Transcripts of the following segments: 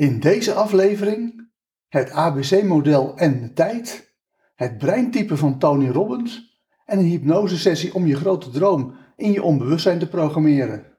In deze aflevering het ABC-model en de tijd, het breintype van Tony Robbins en een hypnosesessie om je grote droom in je onbewustzijn te programmeren.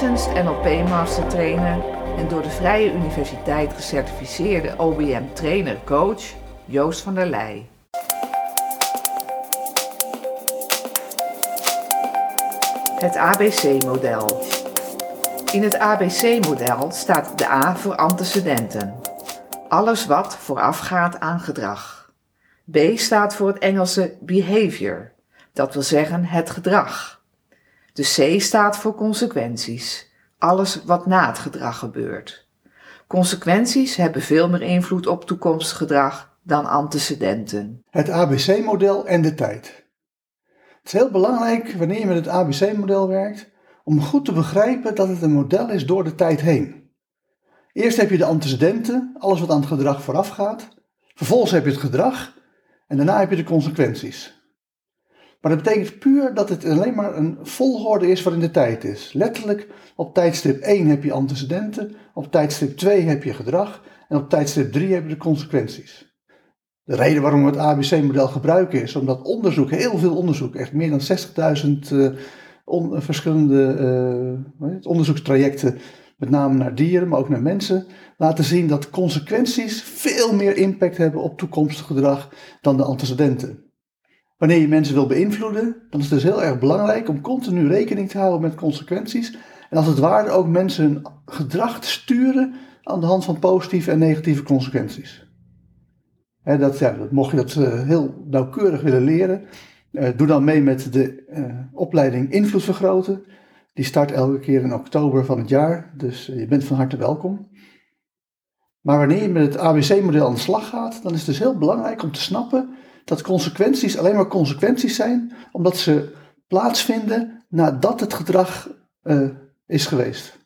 NLP Master Trainer en door de Vrije Universiteit gecertificeerde OBM Trainer Coach Joost van der Leij. Het ABC-model. In het ABC-model staat de A voor antecedenten. Alles wat voorafgaat aan gedrag. B staat voor het Engelse behavior, dat wil zeggen het gedrag. De C staat voor consequenties, alles wat na het gedrag gebeurt. Consequenties hebben veel meer invloed op toekomstig gedrag dan antecedenten. Het ABC-model en de tijd. Het is heel belangrijk wanneer je met het ABC-model werkt om goed te begrijpen dat het een model is door de tijd heen. Eerst heb je de antecedenten, alles wat aan het gedrag vooraf gaat. Vervolgens heb je het gedrag en daarna heb je de consequenties. Maar dat betekent puur dat het alleen maar een volgorde is wat in de tijd is. Letterlijk, op tijdstip 1 heb je antecedenten, op tijdstip 2 heb je gedrag en op tijdstip 3 heb je de consequenties. De reden waarom we het ABC-model gebruiken is omdat onderzoek, heel veel onderzoek, echt meer dan 60.000 uh, on, verschillende uh, onderzoekstrajecten, met name naar dieren, maar ook naar mensen, laten zien dat consequenties veel meer impact hebben op toekomstig gedrag dan de antecedenten. Wanneer je mensen wil beïnvloeden, dan is het dus heel erg belangrijk om continu rekening te houden met consequenties. En als het ware ook mensen hun gedrag te sturen aan de hand van positieve en negatieve consequenties. Dat, ja, dat, mocht je dat uh, heel nauwkeurig willen leren, uh, doe dan mee met de uh, opleiding Invloed Vergroten. Die start elke keer in oktober van het jaar, dus je bent van harte welkom. Maar wanneer je met het ABC-model aan de slag gaat, dan is het dus heel belangrijk om te snappen dat consequenties alleen maar consequenties zijn, omdat ze plaatsvinden nadat het gedrag uh, is geweest.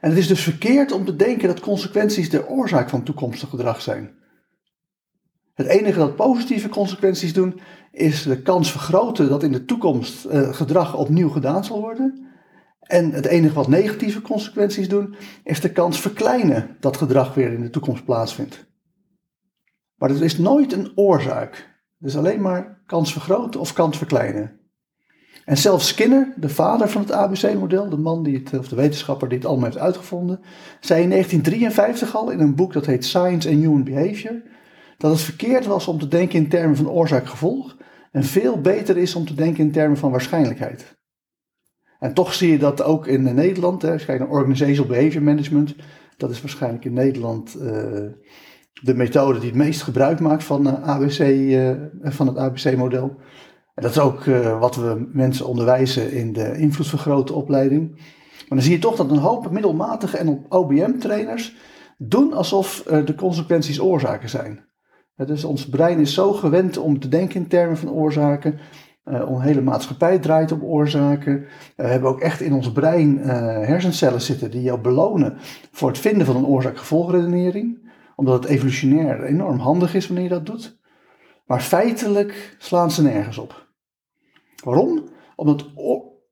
En het is dus verkeerd om te denken dat consequenties de oorzaak van toekomstig gedrag zijn. Het enige dat positieve consequenties doen, is de kans vergroten dat in de toekomst uh, gedrag opnieuw gedaan zal worden. En het enige wat negatieve consequenties doen, is de kans verkleinen dat gedrag weer in de toekomst plaatsvindt. Maar het is nooit een oorzaak. Het is alleen maar kans vergroten of kans verkleinen. En zelfs Skinner, de vader van het ABC-model, de man die het, of de wetenschapper die het allemaal heeft uitgevonden, zei in 1953 al in een boek dat heet Science and Human Behavior, dat het verkeerd was om te denken in termen van oorzaak-gevolg en veel beter is om te denken in termen van waarschijnlijkheid. En toch zie je dat ook in Nederland, hè, als je kijkt naar Behavior Management, dat is waarschijnlijk in Nederland uh, de methode die het meest gebruik maakt van, uh, ABC, uh, van het ABC-model. En dat is ook wat we mensen onderwijzen in de invloedvergrote opleiding. Maar dan zie je toch dat een hoop middelmatige en OBM-trainers doen alsof de consequenties oorzaken zijn. Dus ons brein is zo gewend om te denken in termen van oorzaken. Onze hele maatschappij draait op oorzaken. We hebben ook echt in ons brein hersencellen zitten die jou belonen voor het vinden van een oorzaak-gevolgredenering. Omdat het evolutionair enorm handig is wanneer je dat doet. Maar feitelijk slaan ze nergens op. Waarom? Omdat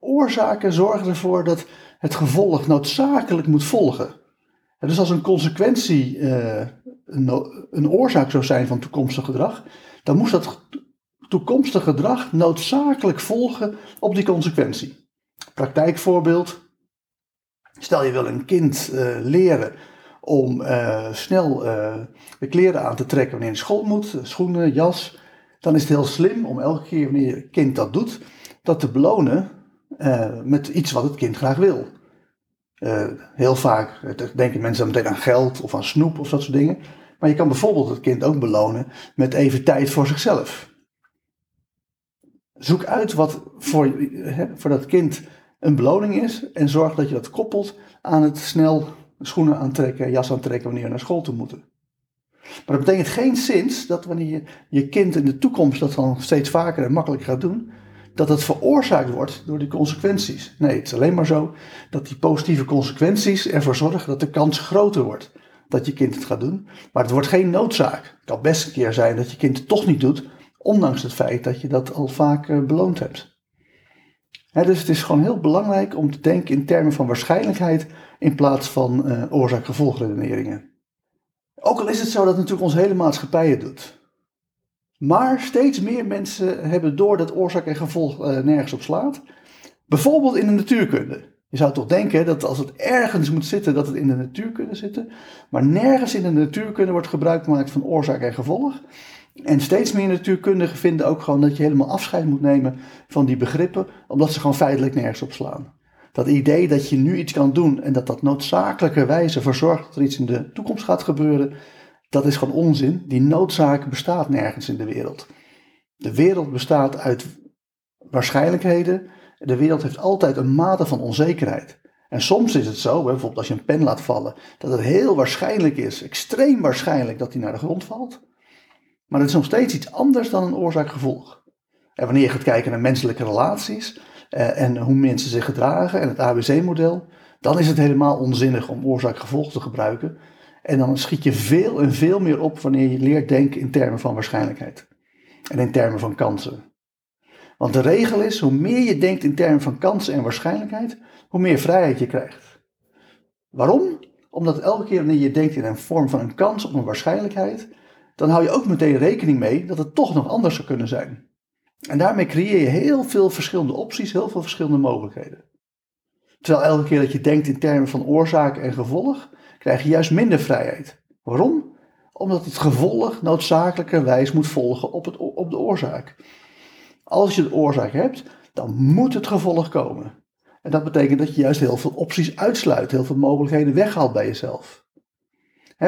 oorzaken zorgen ervoor dat het gevolg noodzakelijk moet volgen. En dus als een consequentie een, een oorzaak zou zijn van toekomstig gedrag, dan moest dat toekomstig gedrag noodzakelijk volgen op die consequentie. Praktijkvoorbeeld. Stel je wil een kind uh, leren om uh, snel uh, de kleren aan te trekken wanneer je school moet, schoenen, jas. Dan is het heel slim om elke keer wanneer je kind dat doet, dat te belonen met iets wat het kind graag wil. heel vaak denken mensen dan meteen aan geld of aan snoep of dat soort dingen. Maar je kan bijvoorbeeld het kind ook belonen met even tijd voor zichzelf. Zoek uit wat voor, voor dat kind een beloning is en zorg dat je dat koppelt aan het snel schoenen aantrekken, jas aantrekken wanneer we naar school toe moeten. Maar dat betekent geen zins dat wanneer je je kind in de toekomst dat dan steeds vaker en makkelijker gaat doen, dat het veroorzaakt wordt door die consequenties. Nee, het is alleen maar zo dat die positieve consequenties ervoor zorgen dat de kans groter wordt dat je kind het gaat doen. Maar het wordt geen noodzaak. Het kan best een keer zijn dat je kind het toch niet doet, ondanks het feit dat je dat al vaak eh, beloond hebt. Dus het is gewoon heel belangrijk om te denken in termen van waarschijnlijkheid in plaats van uh, oorzaak-gevolgredeneringen. Ook al is het zo dat natuurlijk onze hele maatschappij het doet. Maar steeds meer mensen hebben door dat oorzaak en gevolg uh, nergens op slaat. Bijvoorbeeld in de natuurkunde. Je zou toch denken dat als het ergens moet zitten, dat het in de natuurkunde zitten. Maar nergens in de natuurkunde wordt gebruik gemaakt van oorzaak en gevolg. En steeds meer natuurkundigen vinden ook gewoon dat je helemaal afscheid moet nemen van die begrippen, omdat ze gewoon feitelijk nergens op slaan. Dat idee dat je nu iets kan doen en dat dat noodzakelijkerwijze ervoor zorgt dat er iets in de toekomst gaat gebeuren, dat is gewoon onzin. Die noodzaak bestaat nergens in de wereld. De wereld bestaat uit waarschijnlijkheden. De wereld heeft altijd een mate van onzekerheid. En soms is het zo, bijvoorbeeld als je een pen laat vallen, dat het heel waarschijnlijk is, extreem waarschijnlijk dat die naar de grond valt. Maar het is nog steeds iets anders dan een oorzaak-gevolg. En wanneer je gaat kijken naar menselijke relaties eh, en hoe mensen zich gedragen en het ABC-model, dan is het helemaal onzinnig om oorzaak-gevolg te gebruiken. En dan schiet je veel en veel meer op wanneer je leert denken in termen van waarschijnlijkheid en in termen van kansen. Want de regel is, hoe meer je denkt in termen van kansen en waarschijnlijkheid, hoe meer vrijheid je krijgt. Waarom? Omdat elke keer wanneer je denkt in een vorm van een kans of een waarschijnlijkheid, dan hou je ook meteen rekening mee dat het toch nog anders zou kunnen zijn. En daarmee creëer je heel veel verschillende opties, heel veel verschillende mogelijkheden. Terwijl elke keer dat je denkt in termen van oorzaak en gevolg, krijg je juist minder vrijheid. Waarom? Omdat het gevolg noodzakelijkerwijs moet volgen op, het, op de oorzaak. Als je de oorzaak hebt, dan moet het gevolg komen. En dat betekent dat je juist heel veel opties uitsluit, heel veel mogelijkheden weghaalt bij jezelf.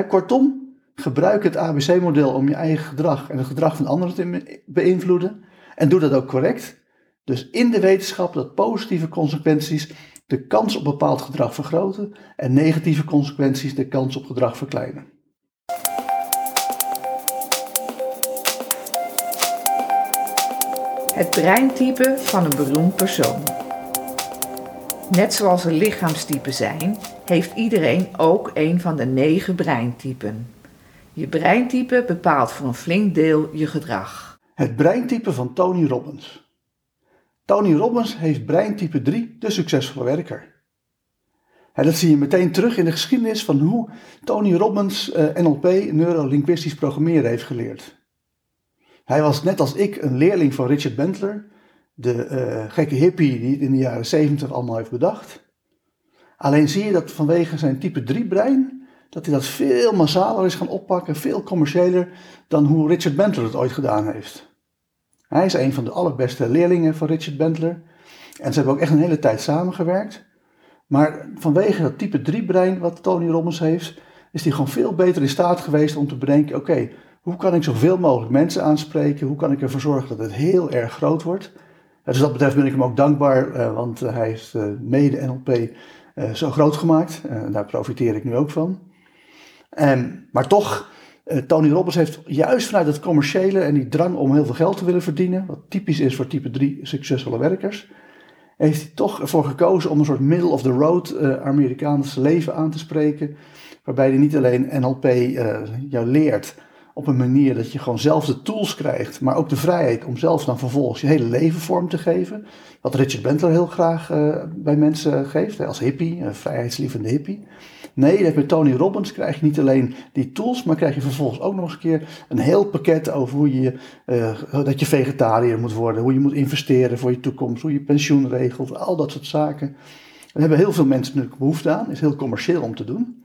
kortom, gebruik het ABC-model om je eigen gedrag en het gedrag van anderen te beïnvloeden. En doe dat ook correct. Dus in de wetenschap dat positieve consequenties de kans op bepaald gedrag vergroten en negatieve consequenties de kans op gedrag verkleinen. Het breintype van een beroemd persoon. Net zoals er lichaamstypen zijn, heeft iedereen ook een van de negen breintypen. Je breintype bepaalt voor een flink deel je gedrag. Het breintype van Tony Robbins. Tony Robbins heeft breintype 3, de succesvolle werker. dat zie je meteen terug in de geschiedenis van hoe Tony Robbins uh, NLP, neurolinguistisch programmeren, heeft geleerd. Hij was net als ik een leerling van Richard Bentler, de uh, gekke hippie die het in de jaren 70 allemaal heeft bedacht. Alleen zie je dat vanwege zijn type 3 brein, dat hij dat veel massaler is gaan oppakken, veel commerciëler dan hoe Richard Bentler het ooit gedaan heeft. Hij is een van de allerbeste leerlingen van Richard Bentler. En ze hebben ook echt een hele tijd samengewerkt. Maar vanwege dat type 3 brein wat Tony Robbins heeft, is hij gewoon veel beter in staat geweest om te bedenken: oké, hoe kan ik zoveel mogelijk mensen aanspreken? Hoe kan ik ervoor zorgen dat het heel erg groot wordt? Dus dat betreft ben ik hem ook dankbaar, eh, want hij heeft eh, mede NLP eh, zo groot gemaakt. Daar profiteer ik nu ook van. Maar toch, Tony Robbins heeft juist vanuit het commerciële en die drang om heel veel geld te willen verdienen, wat typisch is voor type 3 succesvolle werkers, heeft hij toch ervoor gekozen om een soort middle of the road Amerikaanse leven aan te spreken. Waarbij hij niet alleen NLP jou leert, op een manier dat je gewoon zelf de tools krijgt, maar ook de vrijheid om zelf dan vervolgens je hele leven vorm te geven. Wat Richard Bentler heel graag bij mensen geeft, als hippie, vrijheidslievende hippie. Nee, met Tony Robbins krijg je niet alleen die tools, maar krijg je vervolgens ook nog eens een keer een heel pakket over hoe je, uh, dat je vegetariër moet worden, hoe je moet investeren voor je toekomst, hoe je pensioen regelt, al dat soort zaken. Daar hebben heel veel mensen natuurlijk behoefte aan, is heel commercieel om te doen.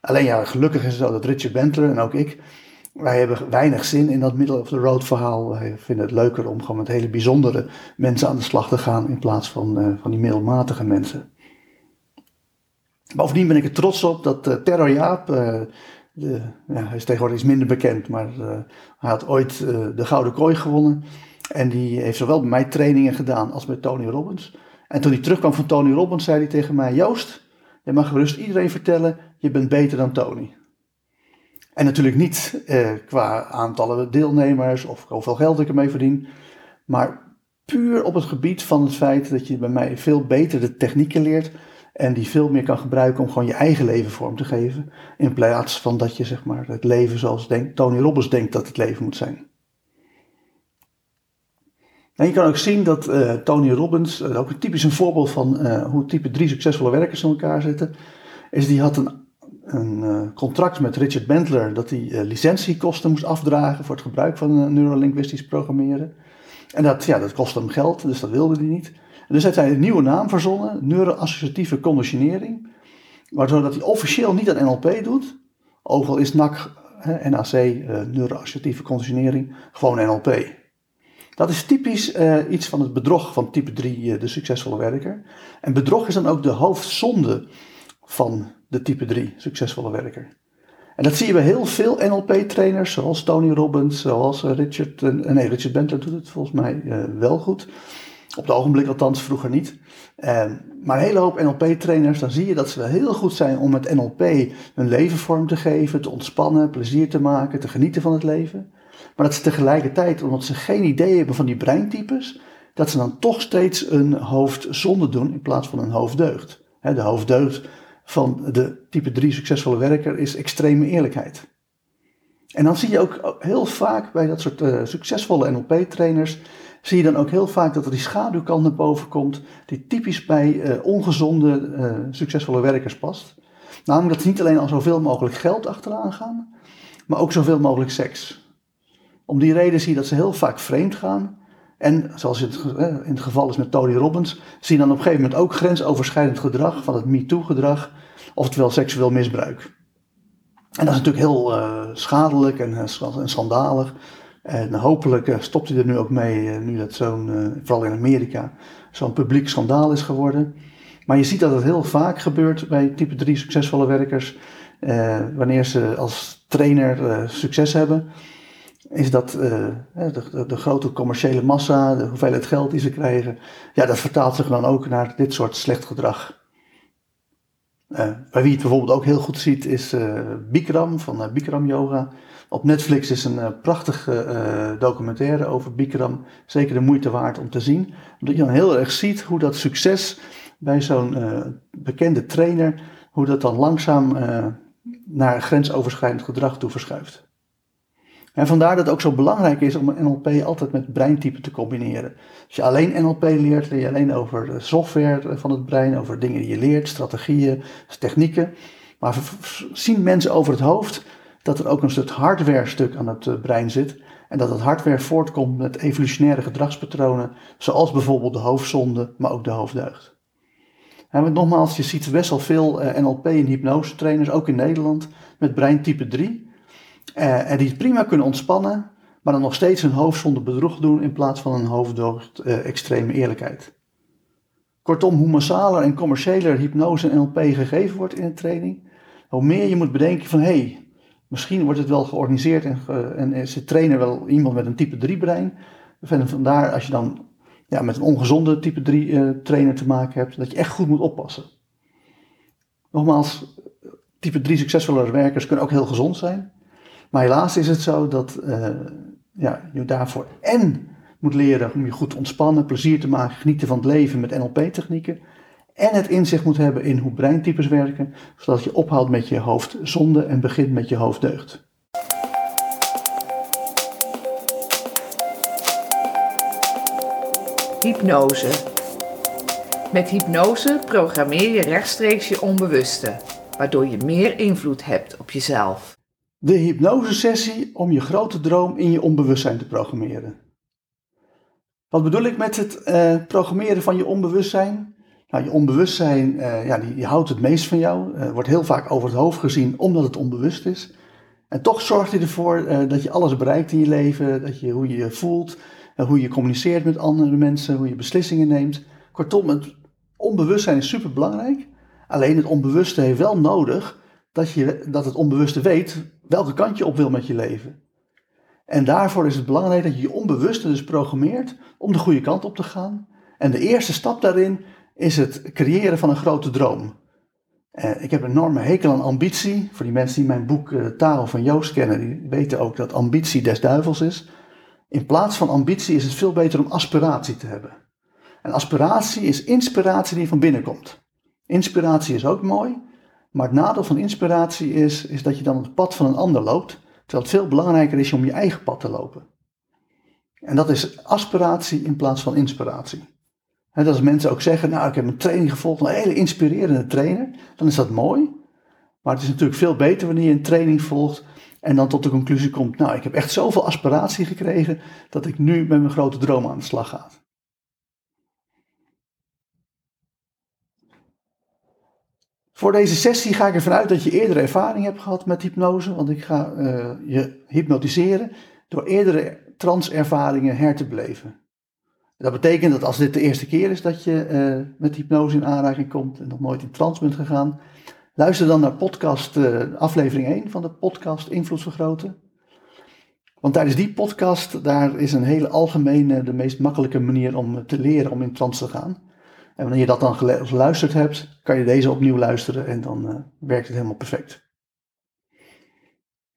Alleen ja, gelukkig is het zo dat Richard Bentler en ook ik wij hebben weinig zin in dat middle of the road verhaal. Wij vinden het leuker om gewoon met hele bijzondere mensen aan de slag te gaan in plaats van, uh, van die middelmatige mensen. Bovendien ben ik er trots op dat uh, Terror Jaap, uh, de, ja, hij is tegenwoordig iets minder bekend, maar hij had ooit de Gouden Kooi gewonnen. En die heeft zowel bij mij trainingen gedaan als bij Tony Robbins. En toen hij terugkwam van Tony Robbins, zei hij tegen mij: Joost, je mag gerust iedereen vertellen, je bent beter dan Tony. En natuurlijk niet eh, qua aantallen deelnemers of hoeveel geld ik ermee verdien, maar puur op het gebied van het feit dat je bij mij veel beter de technieken leert en die veel meer kan gebruiken om gewoon je eigen leven vorm te geven, in plaats van dat je zeg maar het leven zoals Tony Robbins denkt dat het leven moet zijn. En je kan ook zien dat uh, Tony Robbins, uh, ook een typisch een voorbeeld van uh, hoe type 3 succesvolle werkers in elkaar zitten, is die had een een contract met Richard Bentler dat hij licentiekosten moest afdragen voor het gebruik van neurolinguistisch programmeren. En dat, ja, dat kostte hem geld, dus dat wilde hij niet. Dus heeft hij een nieuwe naam verzonnen, neuroassociatieve conditionering, waardoor dat hij officieel niet aan NLP doet, ook al is NAC, NAC, neuroassociatieve conditionering, gewoon NLP. Dat is typisch iets van het bedrog van type 3, de succesvolle werker. En bedrog is dan ook de hoofdzonde van de type 3 succesvolle werker. En dat zie je bij heel veel NLP-trainers, zoals Tony Robbins, zoals eh, Richard, nee, Richard Bentler doet het volgens mij wel goed. Op het ogenblik althans, vroeger niet. Uh, maar een hele hoop NLP-trainers, dan zie je dat ze wel heel goed zijn om met NLP hun leven vorm te geven, te ontspannen, plezier te maken, te genieten van het leven. Maar dat ze tegelijkertijd, omdat ze geen idee hebben van die breintypes, dat ze dan toch steeds een hoofdzonde doen in plaats van een hoofddeugd. de hoofddeugd van de type 3 succesvolle werker is extreme eerlijkheid. En dan zie je ook heel vaak bij dat soort uh, succesvolle NLP-trainers, zie je dan ook heel vaak dat er die schaduwkant naar boven komt, die typisch bij uh, ongezonde uh, succesvolle werkers past. Namelijk dat ze niet alleen al zoveel mogelijk geld achteraan gaan, maar ook zoveel mogelijk seks. Om die reden zie je dat ze heel vaak vreemd gaan. En zoals het, in het geval is met Tony Robbins, zie je dan op een gegeven moment ook grensoverschrijdend gedrag van het MeToo-gedrag oftewel seksueel misbruik. En dat is natuurlijk heel schadelijk en, en schandalig. En hopelijk uh, stopt hij er nu ook mee, nu dat zo'n, vooral in Amerika, zo'n publiek schandaal is geworden. Maar je ziet dat het heel vaak gebeurt bij type 3 succesvolle werkers. wanneer ze als trainer succes hebben, is dat de, de, grote commerciële massa, de hoeveelheid geld die ze krijgen, ja, dat vertaalt zich dan ook naar dit soort slecht gedrag. Uh, bij wie het bijvoorbeeld ook heel goed ziet is uh, Bikram van uh, Bikram Yoga. Op Netflix is een prachtige documentaire over Bikram. Zeker de moeite waard om te zien. Omdat je dan heel erg ziet hoe dat succes bij zo'n bekende trainer, hoe dat dan langzaam naar grensoverschrijdend gedrag toe verschuift. En vandaar dat het ook zo belangrijk is om NLP altijd met breintype te combineren. Als je alleen NLP leert, leer je alleen over software van het brein, over dingen die je leert, strategieën, technieken. Maar zien mensen over het hoofd dat er ook een stuk hardware stuk aan het eh, brein zit. En dat het hardware voortkomt met evolutionaire gedragspatronen, zoals bijvoorbeeld de hoofdzonde, maar ook de hoofddeugd. En nogmaals, je ziet best wel veel eh, NLP en hypnose trainers, ook in Nederland, met breintype 3. Uh, en die prima kunnen ontspannen, maar dan nog steeds hun hoofd zonder bedrog doen in plaats van een hoofd door uh, extreme eerlijkheid. Kortom, hoe massaler en commerciëler hypnose en NLP gegeven wordt in een training, hoe meer je moet bedenken van hé, hey, misschien wordt het wel georganiseerd en, en de trainer wel iemand met een type 3 brein. En vandaar als je dan ja, met een ongezonde type 3 uh, eh, trainer te maken hebt, dat je echt goed moet oppassen. Nogmaals, type 3 succesvolle werkers kunnen ook heel gezond zijn. Maar helaas is het zo dat uh, ja, je daarvoor en moet leren om je goed te ontspannen, plezier te maken, genieten van het leven met NLP-technieken. En het inzicht moet hebben in hoe breintypes werken, zodat je ophoudt met je hoofdzonde en begint met je hoofddeugd. Hypnose. Met hypnose programmeer je rechtstreeks je onbewuste, waardoor je meer invloed hebt op jezelf. De hypnosesessie om je grote droom in je onbewustzijn te programmeren. Wat bedoel ik met het uh, programmeren van je onbewustzijn? Nou, je onbewustzijn uh, ja, die, houdt het meest van jou, uh, wordt heel vaak over het hoofd gezien omdat het onbewust is. En toch zorgt hij ervoor dat je alles bereikt in je leven, dat je, hoe je je voelt, hoe je communiceert met andere mensen, hoe je beslissingen neemt. Kortom, het onbewustzijn is super belangrijk. Alleen het onbewuste heeft wel nodig dat, je, dat het onbewuste weet welke kant je op wil met je leven. En daarvoor is het belangrijk dat je je onbewuste dus programmeert om de goede kant op te gaan. En de eerste stap daarin is het creëren van een grote droom. Uh, ik heb een enorme hekel aan ambitie. Voor die mensen die mijn boek uh, Taal van Joost kennen, die weten ook dat ambitie des duivels is. In plaats van ambitie is het veel beter om aspiratie te hebben. En aspiratie is inspiratie die van binnen komt. Inspiratie is ook mooi, maar het nadeel van inspiratie is, is dat je dan het pad van een ander loopt, terwijl het veel belangrijker is om je eigen pad te lopen. En dat is aspiratie in plaats van inspiratie. En als mensen ook zeggen, nou ik heb een training gevolgd, een hele inspirerende trainer, dan is dat mooi. Maar het is natuurlijk veel beter wanneer je een training volgt en dan tot de conclusie komt, nou ik heb echt zoveel aspiratie gekregen dat ik nu met mijn grote droom aan de slag ga. Voor deze sessie ga ik ervan uit dat je eerdere ervaring hebt gehad met hypnose, want ik ga uh, je hypnotiseren door eerdere transervaringen her te beleven. Dat betekent dat als dit de eerste keer is dat je uh, met hypnose in aanraking komt en nog nooit in trance bent gegaan, luister dan naar podcast uh, aflevering 1 van de podcast Invloed Vergroten. Want tijdens die podcast, daar is een hele algemene, de meest makkelijke manier om te leren om in trance te gaan. En wanneer je dat dan geluisterd hebt, kan je deze opnieuw luisteren en dan uh, werkt het helemaal perfect.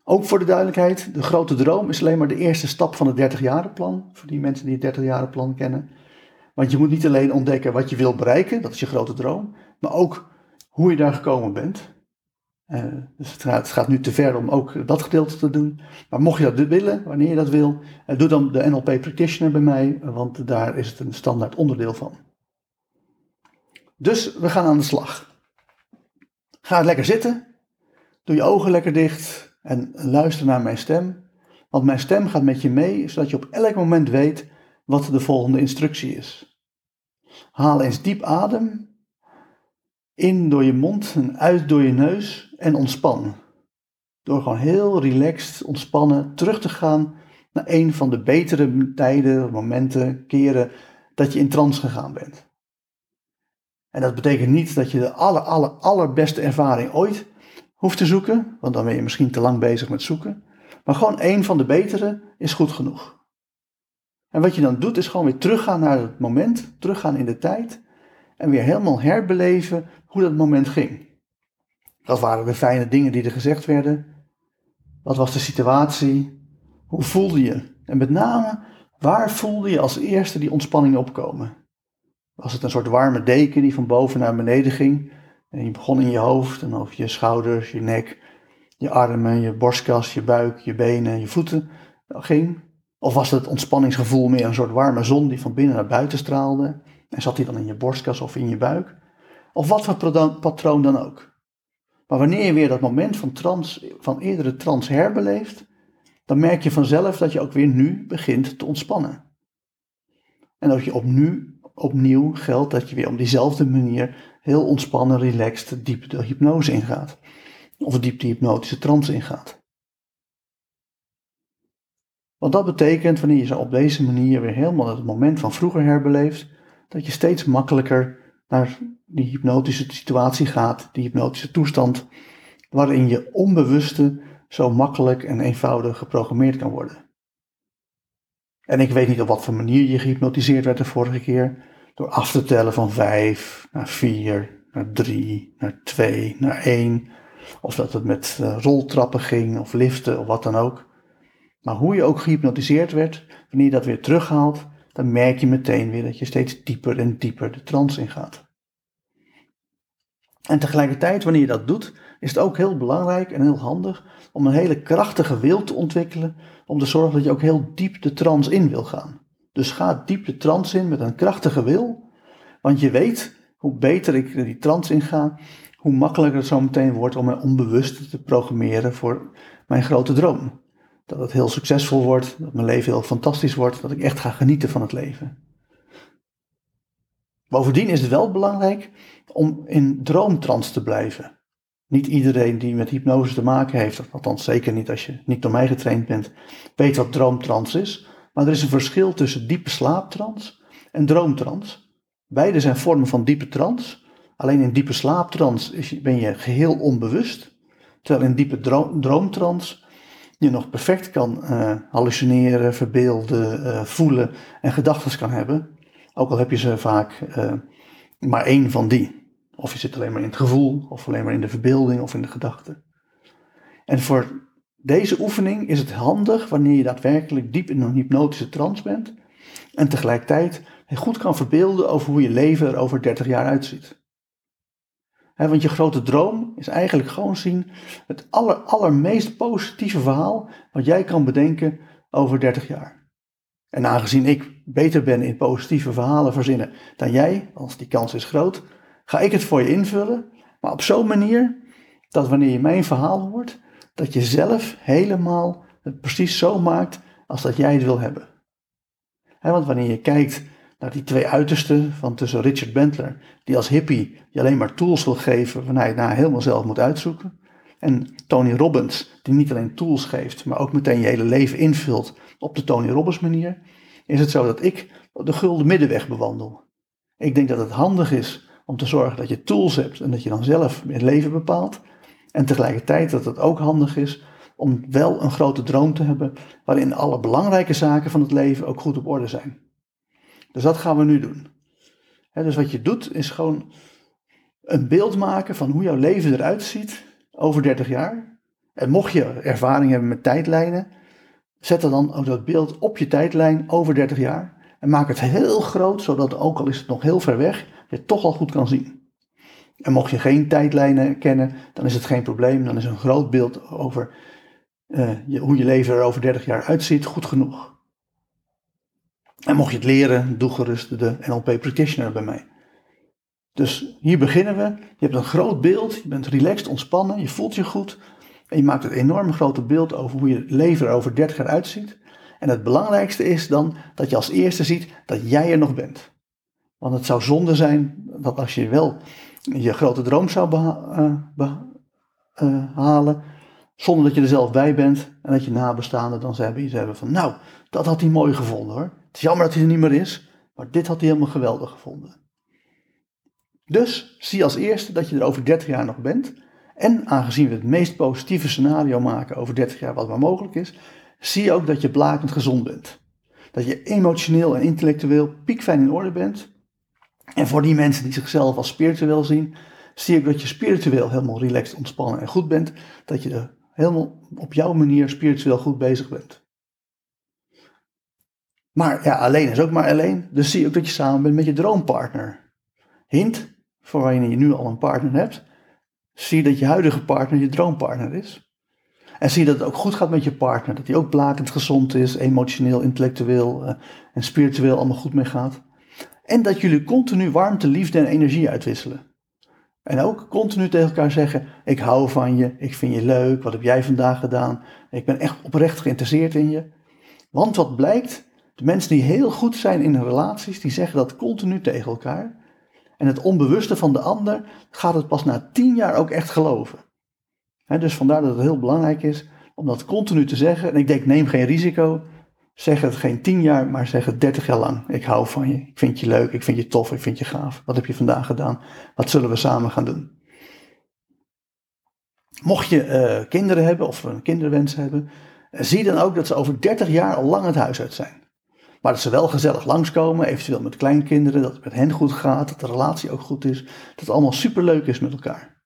Ook voor de duidelijkheid, de grote droom is alleen maar de eerste stap van het 30-jarenplan, voor die mensen die het 30-jarenplan kennen. Want je moet niet alleen ontdekken wat je wilt bereiken, dat is je grote droom, maar ook hoe je daar gekomen bent. Uh, dus het gaat, gaat, nu te ver om ook dat gedeelte te doen. Maar mocht je dat willen, wanneer je dat wil, uh, doe dan de NLP Practitioner bij mij, want daar is het een standaard onderdeel van. Dus we gaan aan de slag. Ga lekker zitten. Doe je ogen lekker dicht en luister naar mijn stem. Want mijn stem gaat met je mee, zodat je op elk moment weet wat de volgende instructie is. Haal eens diep adem. In door je mond en uit door je neus en ontspan. Door gewoon heel relaxed, ontspannen terug te gaan naar een van de betere tijden, momenten, keren dat je in trance gegaan bent. En dat betekent niet dat je de aller, aller, allerbeste ervaring ooit hoeft te zoeken, want dan ben je misschien te lang bezig met zoeken. Maar gewoon één van de betere is goed genoeg. En wat je dan doet is gewoon weer teruggaan naar het moment, teruggaan in de tijd en weer helemaal herbeleven hoe dat moment ging. Wat waren de fijne dingen die er gezegd werden? Wat was de situatie? Hoe voelde je? En met name, waar voelde je als eerste die ontspanning opkomen? Was het een soort warme deken die van boven naar beneden ging. En je begon in je hoofd en over je schouders, je nek, je armen, je borstkas, je buik, je benen, je voeten ging. Of was het ontspanningsgevoel meer een soort warme zon die van binnen naar buiten straalde? En zat die dan in je borstkas of in je buik? Of wat voor patroon dan ook. Maar wanneer je weer dat moment van, trans, van eerdere trans herbeleeft, dan merk je vanzelf dat je ook weer nu begint te ontspannen. En dat je opnieuw opnieuw geldt dat je weer op diezelfde manier heel ontspannen, relaxed, diep de hypnose ingaat. Of diep de hypnotische trance ingaat. Want dat betekent, wanneer je zo op deze manier weer helemaal het moment van vroeger herbeleeft, dat je steeds makkelijker naar die hypnotische situatie gaat, die hypnotische toestand, waarin je onbewuste zo makkelijk en eenvoudig geprogrammeerd kan worden. En ik weet niet op wat voor manier je gehypnotiseerd werd de vorige keer. Door af te tellen van 5 naar 4, naar 3, naar 2, naar 1. Of dat het met uh, roltrappen ging of liften of wat dan ook. Maar hoe je ook gehypnotiseerd werd, wanneer je dat weer terughaalt, dan merk je meteen weer dat je steeds dieper en dieper de trance ingaat. En tegelijkertijd, wanneer je dat doet, is het ook heel belangrijk en heel handig om een hele krachtige wil te ontwikkelen om te zorgen dat je ook heel diep de trance in wil gaan. Dus ga diep de trance in met een krachtige wil, want je weet hoe beter ik die trance inga, hoe makkelijker het zo meteen wordt om mijn onbewuste te programmeren voor mijn grote droom. Dat het heel succesvol wordt, dat mijn leven heel fantastisch wordt, dat ik echt ga genieten van het leven. Bovendien is het wel belangrijk om in droomtrance te blijven. Niet iedereen die met hypnose te maken heeft, althans zeker niet als je niet door mij getraind bent, weet wat droomtrans is. Maar er is een verschil tussen diepe slaaptrans en droomtrans. Beide zijn vormen van diepe trans. Alleen in diepe slaaptrans ben je geheel onbewust. Terwijl in diepe droomtrans je nog perfect kan uh, hallucineren, verbeelden, uh, voelen en gedachten kan hebben. Ook al heb je ze vaak uh, maar één van die. Of je zit alleen maar in het gevoel, of alleen maar in de verbeelding of in de gedachten. En voor deze oefening is het handig wanneer je daadwerkelijk diep in een hypnotische trance bent en tegelijkertijd goed kan verbeelden over hoe je leven er over 30 jaar uitziet. want je grote droom is eigenlijk gewoon zien het aller, allermeest positieve verhaal wat jij kan bedenken over 30 jaar. En aangezien ik beter ben in positieve verhalen verzinnen dan jij, als die kans is groot, ga ik het voor je invullen, maar op zo'n manier dat wanneer je mijn verhaal hoort, dat je zelf helemaal het precies zo maakt als dat jij het wil hebben. want wanneer je kijkt naar die twee uitersten van tussen Richard Bentler, die als hippie je alleen maar tools wil geven waarna je het nou helemaal zelf moet uitzoeken, en Tony Robbins, die niet alleen tools geeft, maar ook meteen je hele leven invult op de Tony Robbins manier, is het zo dat ik de gulden middenweg bewandel. Ik denk dat het handig is om te zorgen dat je tools hebt en dat je dan zelf het leven bepaalt. En tegelijkertijd dat het ook handig is om wel een grote droom te hebben waarin alle belangrijke zaken van het leven ook goed op orde zijn. Dus dat gaan we nu doen. dus wat je doet is gewoon een beeld maken van hoe jouw leven eruit ziet over 30 jaar. En mocht je ervaring hebben met tijdlijnen, zet dan ook dat beeld op je tijdlijn over 30 jaar. En maak het heel groot, zodat ook al is het nog heel ver weg, je het toch al goed kan zien. En mocht je geen tijdlijnen kennen, dan is het geen probleem. Dan is een groot beeld over uh, je, hoe je leven er over 30 jaar uitziet goed genoeg. En mocht je het leren, doe gerust de NLP Practitioner bij mij. Dus hier beginnen we. Je hebt een groot beeld, je bent relaxed, ontspannen, je voelt je goed. Je maakt het enorm grote beeld over hoe je leven er over 30 jaar uitziet. En het belangrijkste is dan dat je als eerste ziet dat jij er nog bent. Want het zou zonde zijn dat als je wel je grote droom zou behalen, uh, zonder dat je er zelf bij bent en dat je nabestaanden dan hebben hebben van, nou, dat had hij mooi gevonden hoor. Het is jammer dat hij er niet meer is, maar dit had hij helemaal geweldig gevonden. Dus zie als eerste dat je er over 30 jaar nog bent. En aangezien we het meest positieve scenario maken over 30 jaar wat maar mogelijk is, zie ook dat je blakend gezond bent. Dat je emotioneel en intellectueel piekfijn in orde bent. En voor die mensen die zichzelf als spiritueel zien, zie ik dat je spiritueel helemaal relaxed, ontspannen en goed bent. Dat je er helemaal op jouw manier spiritueel goed bezig bent. Maar ja, alleen is ook maar alleen. Dus zie ook dat je samen bent met je droompartner. Hint, voor wanneer je nu al een partner hebt, zie dat je huidige partner je droompartner is. En zie dat het ook goed gaat met je partner, dat hij ook blakend gezond is, emotioneel, intellectueel uh, en spiritueel allemaal goed mee gaat. En dat jullie continu warmte, liefde en energie uitwisselen. En ook continu tegen elkaar zeggen: Ik hou van je, ik vind je leuk, wat heb jij vandaag gedaan? Ik ben echt oprecht geïnteresseerd in je. Want wat blijkt, de mensen die heel goed zijn in relaties, die zeggen dat continu tegen elkaar. En het onbewuste van de ander gaat het pas na tien jaar ook echt geloven. dus vandaar dat het heel belangrijk is om dat continu te zeggen. En ik denk, neem geen risico. Zeg het geen tien jaar, maar zeg het dertig jaar lang. Ik hou van je, ik vind je leuk, ik vind je tof, ik vind je gaaf. Wat heb je vandaag gedaan? Wat zullen we samen gaan doen? Mocht je uh, kinderen hebben of een kinderwens hebben, zie dan ook dat ze over 30 jaar al lang het huis uit zijn. Maar dat ze wel gezellig langskomen, eventueel met kleinkinderen, dat het met hen goed gaat, dat de relatie ook goed is, dat het allemaal superleuk is met elkaar.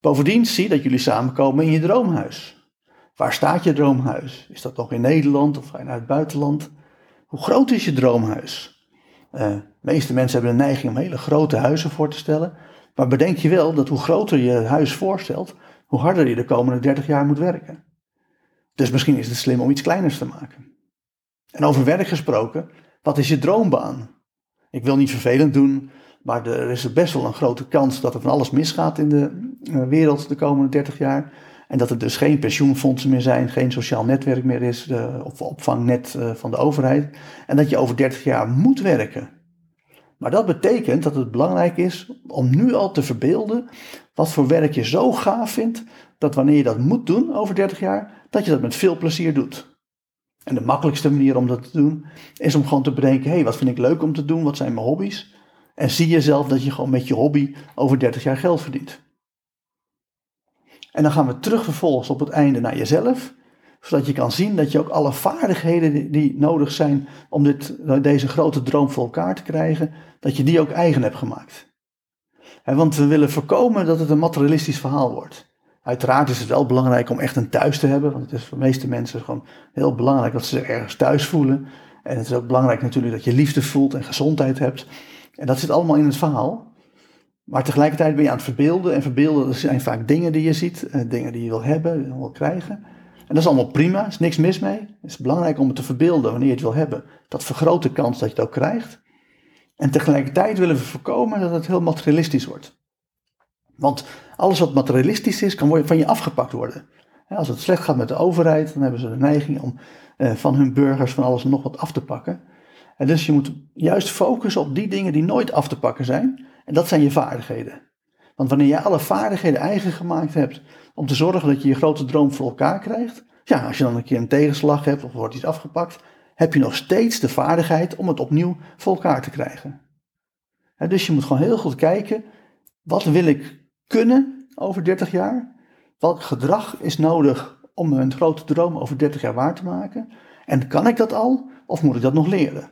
Bovendien zie dat jullie samenkomen in je droomhuis. Waar staat je droomhuis? Is dat nog in Nederland of naar het buitenland? Hoe groot is je droomhuis? Uh, de meeste mensen hebben de neiging om hele grote huizen voor te stellen. Maar bedenk je wel dat hoe groter je huis voorstelt, hoe harder je de komende 30 jaar moet werken. Dus misschien is het slim om iets kleiners te maken. En over werk gesproken, wat is je droombaan? Ik wil niet vervelend doen, maar er is best wel een grote kans dat er van alles misgaat in de eh, wereld de komende 30 jaar. En dat er dus geen pensioenfondsen meer zijn, geen sociaal netwerk meer is, of opvangnet eh, van de overheid. En dat je over 30 jaar moet werken. Maar dat betekent dat het belangrijk is om nu al te verbeelden wat voor werk je zo gaaf vindt, dat wanneer je dat moet doen over 30 jaar, dat je dat met veel plezier doet. En de makkelijkste manier om dat te doen is om gewoon te bedenken: hé, hey, wat vind ik leuk om te doen? Wat zijn mijn hobby's? En zie jezelf dat je gewoon met je hobby over 30 jaar geld verdient. En dan gaan we terug vervolgens op het einde naar jezelf, zodat je kan zien dat je ook alle vaardigheden die nodig zijn om dit, deze grote droom voor elkaar te krijgen, dat je die ook eigen hebt gemaakt. want we willen voorkomen dat het een materialistisch verhaal wordt. Uiteraard is het wel belangrijk om echt een thuis te hebben, want het is voor de meeste mensen gewoon heel belangrijk dat ze zich ergens thuis voelen. En het is ook belangrijk natuurlijk dat je liefde voelt en gezondheid hebt. En dat zit allemaal in het verhaal. Maar tegelijkertijd ben je aan het verbeelden. En verbeelden zijn vaak dingen die je ziet, eh, dingen die je wil hebben, wil krijgen. En dat is allemaal prima, er is niks mis mee. Het is belangrijk om het te verbeelden wanneer je het wil hebben. Dat vergroot de kans dat je het ook krijgt. En tegelijkertijd willen we voorkomen dat het heel materialistisch wordt. Want alles wat materialistisch is, kan van je afgepakt worden. Als het slecht gaat met de overheid, dan hebben ze de neiging om eh, van hun burgers van alles nog wat af te pakken. En dus je moet juist focussen op die dingen die nooit af te pakken zijn. En dat zijn je vaardigheden. Want wanneer je alle vaardigheden eigen gemaakt hebt om te zorgen dat je je grote droom voor elkaar krijgt. Ja, als je dan een keer een tegenslag hebt of wordt iets afgepakt, heb je nog steeds de vaardigheid om het opnieuw voor elkaar te krijgen. dus je moet gewoon heel goed kijken, wat wil ik kunnen over 30 jaar? Welk gedrag is nodig om mijn grote droom over 30 jaar waar te maken? En kan ik dat al of moet ik dat nog leren?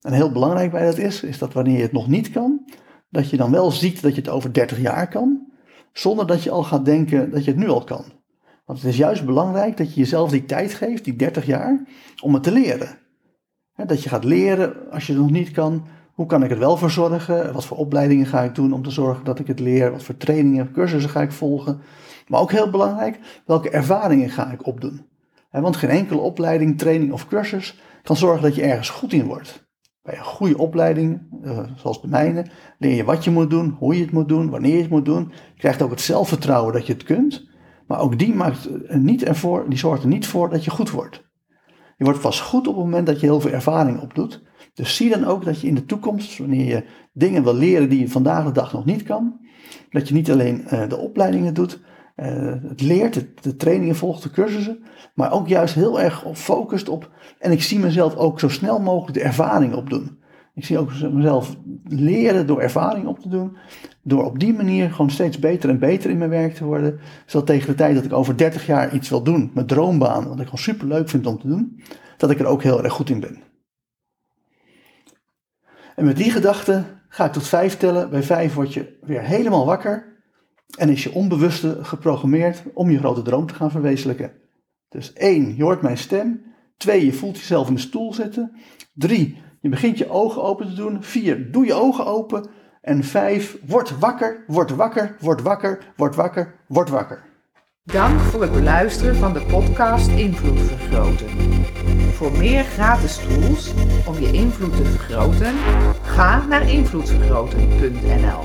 En heel belangrijk bij dat is, is dat wanneer je het nog niet kan, dat je dan wel ziet dat je het over 30 jaar kan, zonder dat je al gaat denken dat je het nu al kan. Want het is juist belangrijk dat je jezelf die tijd geeft, die 30 jaar, om het te leren. Dat je gaat leren als je het nog niet kan. Hoe kan ik het wel verzorgen? Wat voor opleidingen ga ik doen om te zorgen dat ik het leer? Wat voor trainingen, cursussen ga ik volgen? Maar ook heel belangrijk, welke ervaringen ga ik opdoen? Want geen enkele opleiding, training of cursus kan zorgen dat je ergens goed in wordt. Bij een goede opleiding, eh, zoals de mijne, leer je wat je moet doen, hoe je het moet doen, wanneer je het moet doen. Je krijgt ook het zelfvertrouwen dat je het kunt. Maar ook die, maakt niet ervoor, die zorgt er niet voor dat je goed wordt. Je wordt pas goed op het moment dat je heel veel ervaring opdoet. Dus zie dan ook dat je in de toekomst, wanneer je dingen wil leren die je vandaag de dag nog niet kan, dat je niet alleen uh, de opleidingen doet, uh, het leert, de trainingen volgt, de cursussen, maar ook juist heel erg focust op, en ik zie mezelf ook zo snel mogelijk de ervaring opdoen. Ik zie ook mezelf leren door ervaring op te doen. Door op die manier gewoon steeds beter en beter in mijn werk te worden. Zodat tegen de tijd dat ik over 30 jaar iets wil doen, mijn droombaan, wat ik gewoon super leuk vind om te doen, dat ik er ook heel erg goed in ben. En met die gedachte ga ik tot vijf tellen. Bij vijf word je weer helemaal wakker. En is je onbewuste geprogrammeerd om je grote droom te gaan verwezenlijken. Dus één, je hoort mijn stem. Twee, je voelt jezelf in de stoel zitten. Drie, je begint je ogen open te doen. Vier, doe je ogen open. En vijf, word wakker, word wakker, word wakker, word wakker, word wakker. Dank voor het beluisteren van de podcast Invloed Vergroten. Voor meer gratis tools om je invloed te vergroten, ga naar invloedvergroten.nl.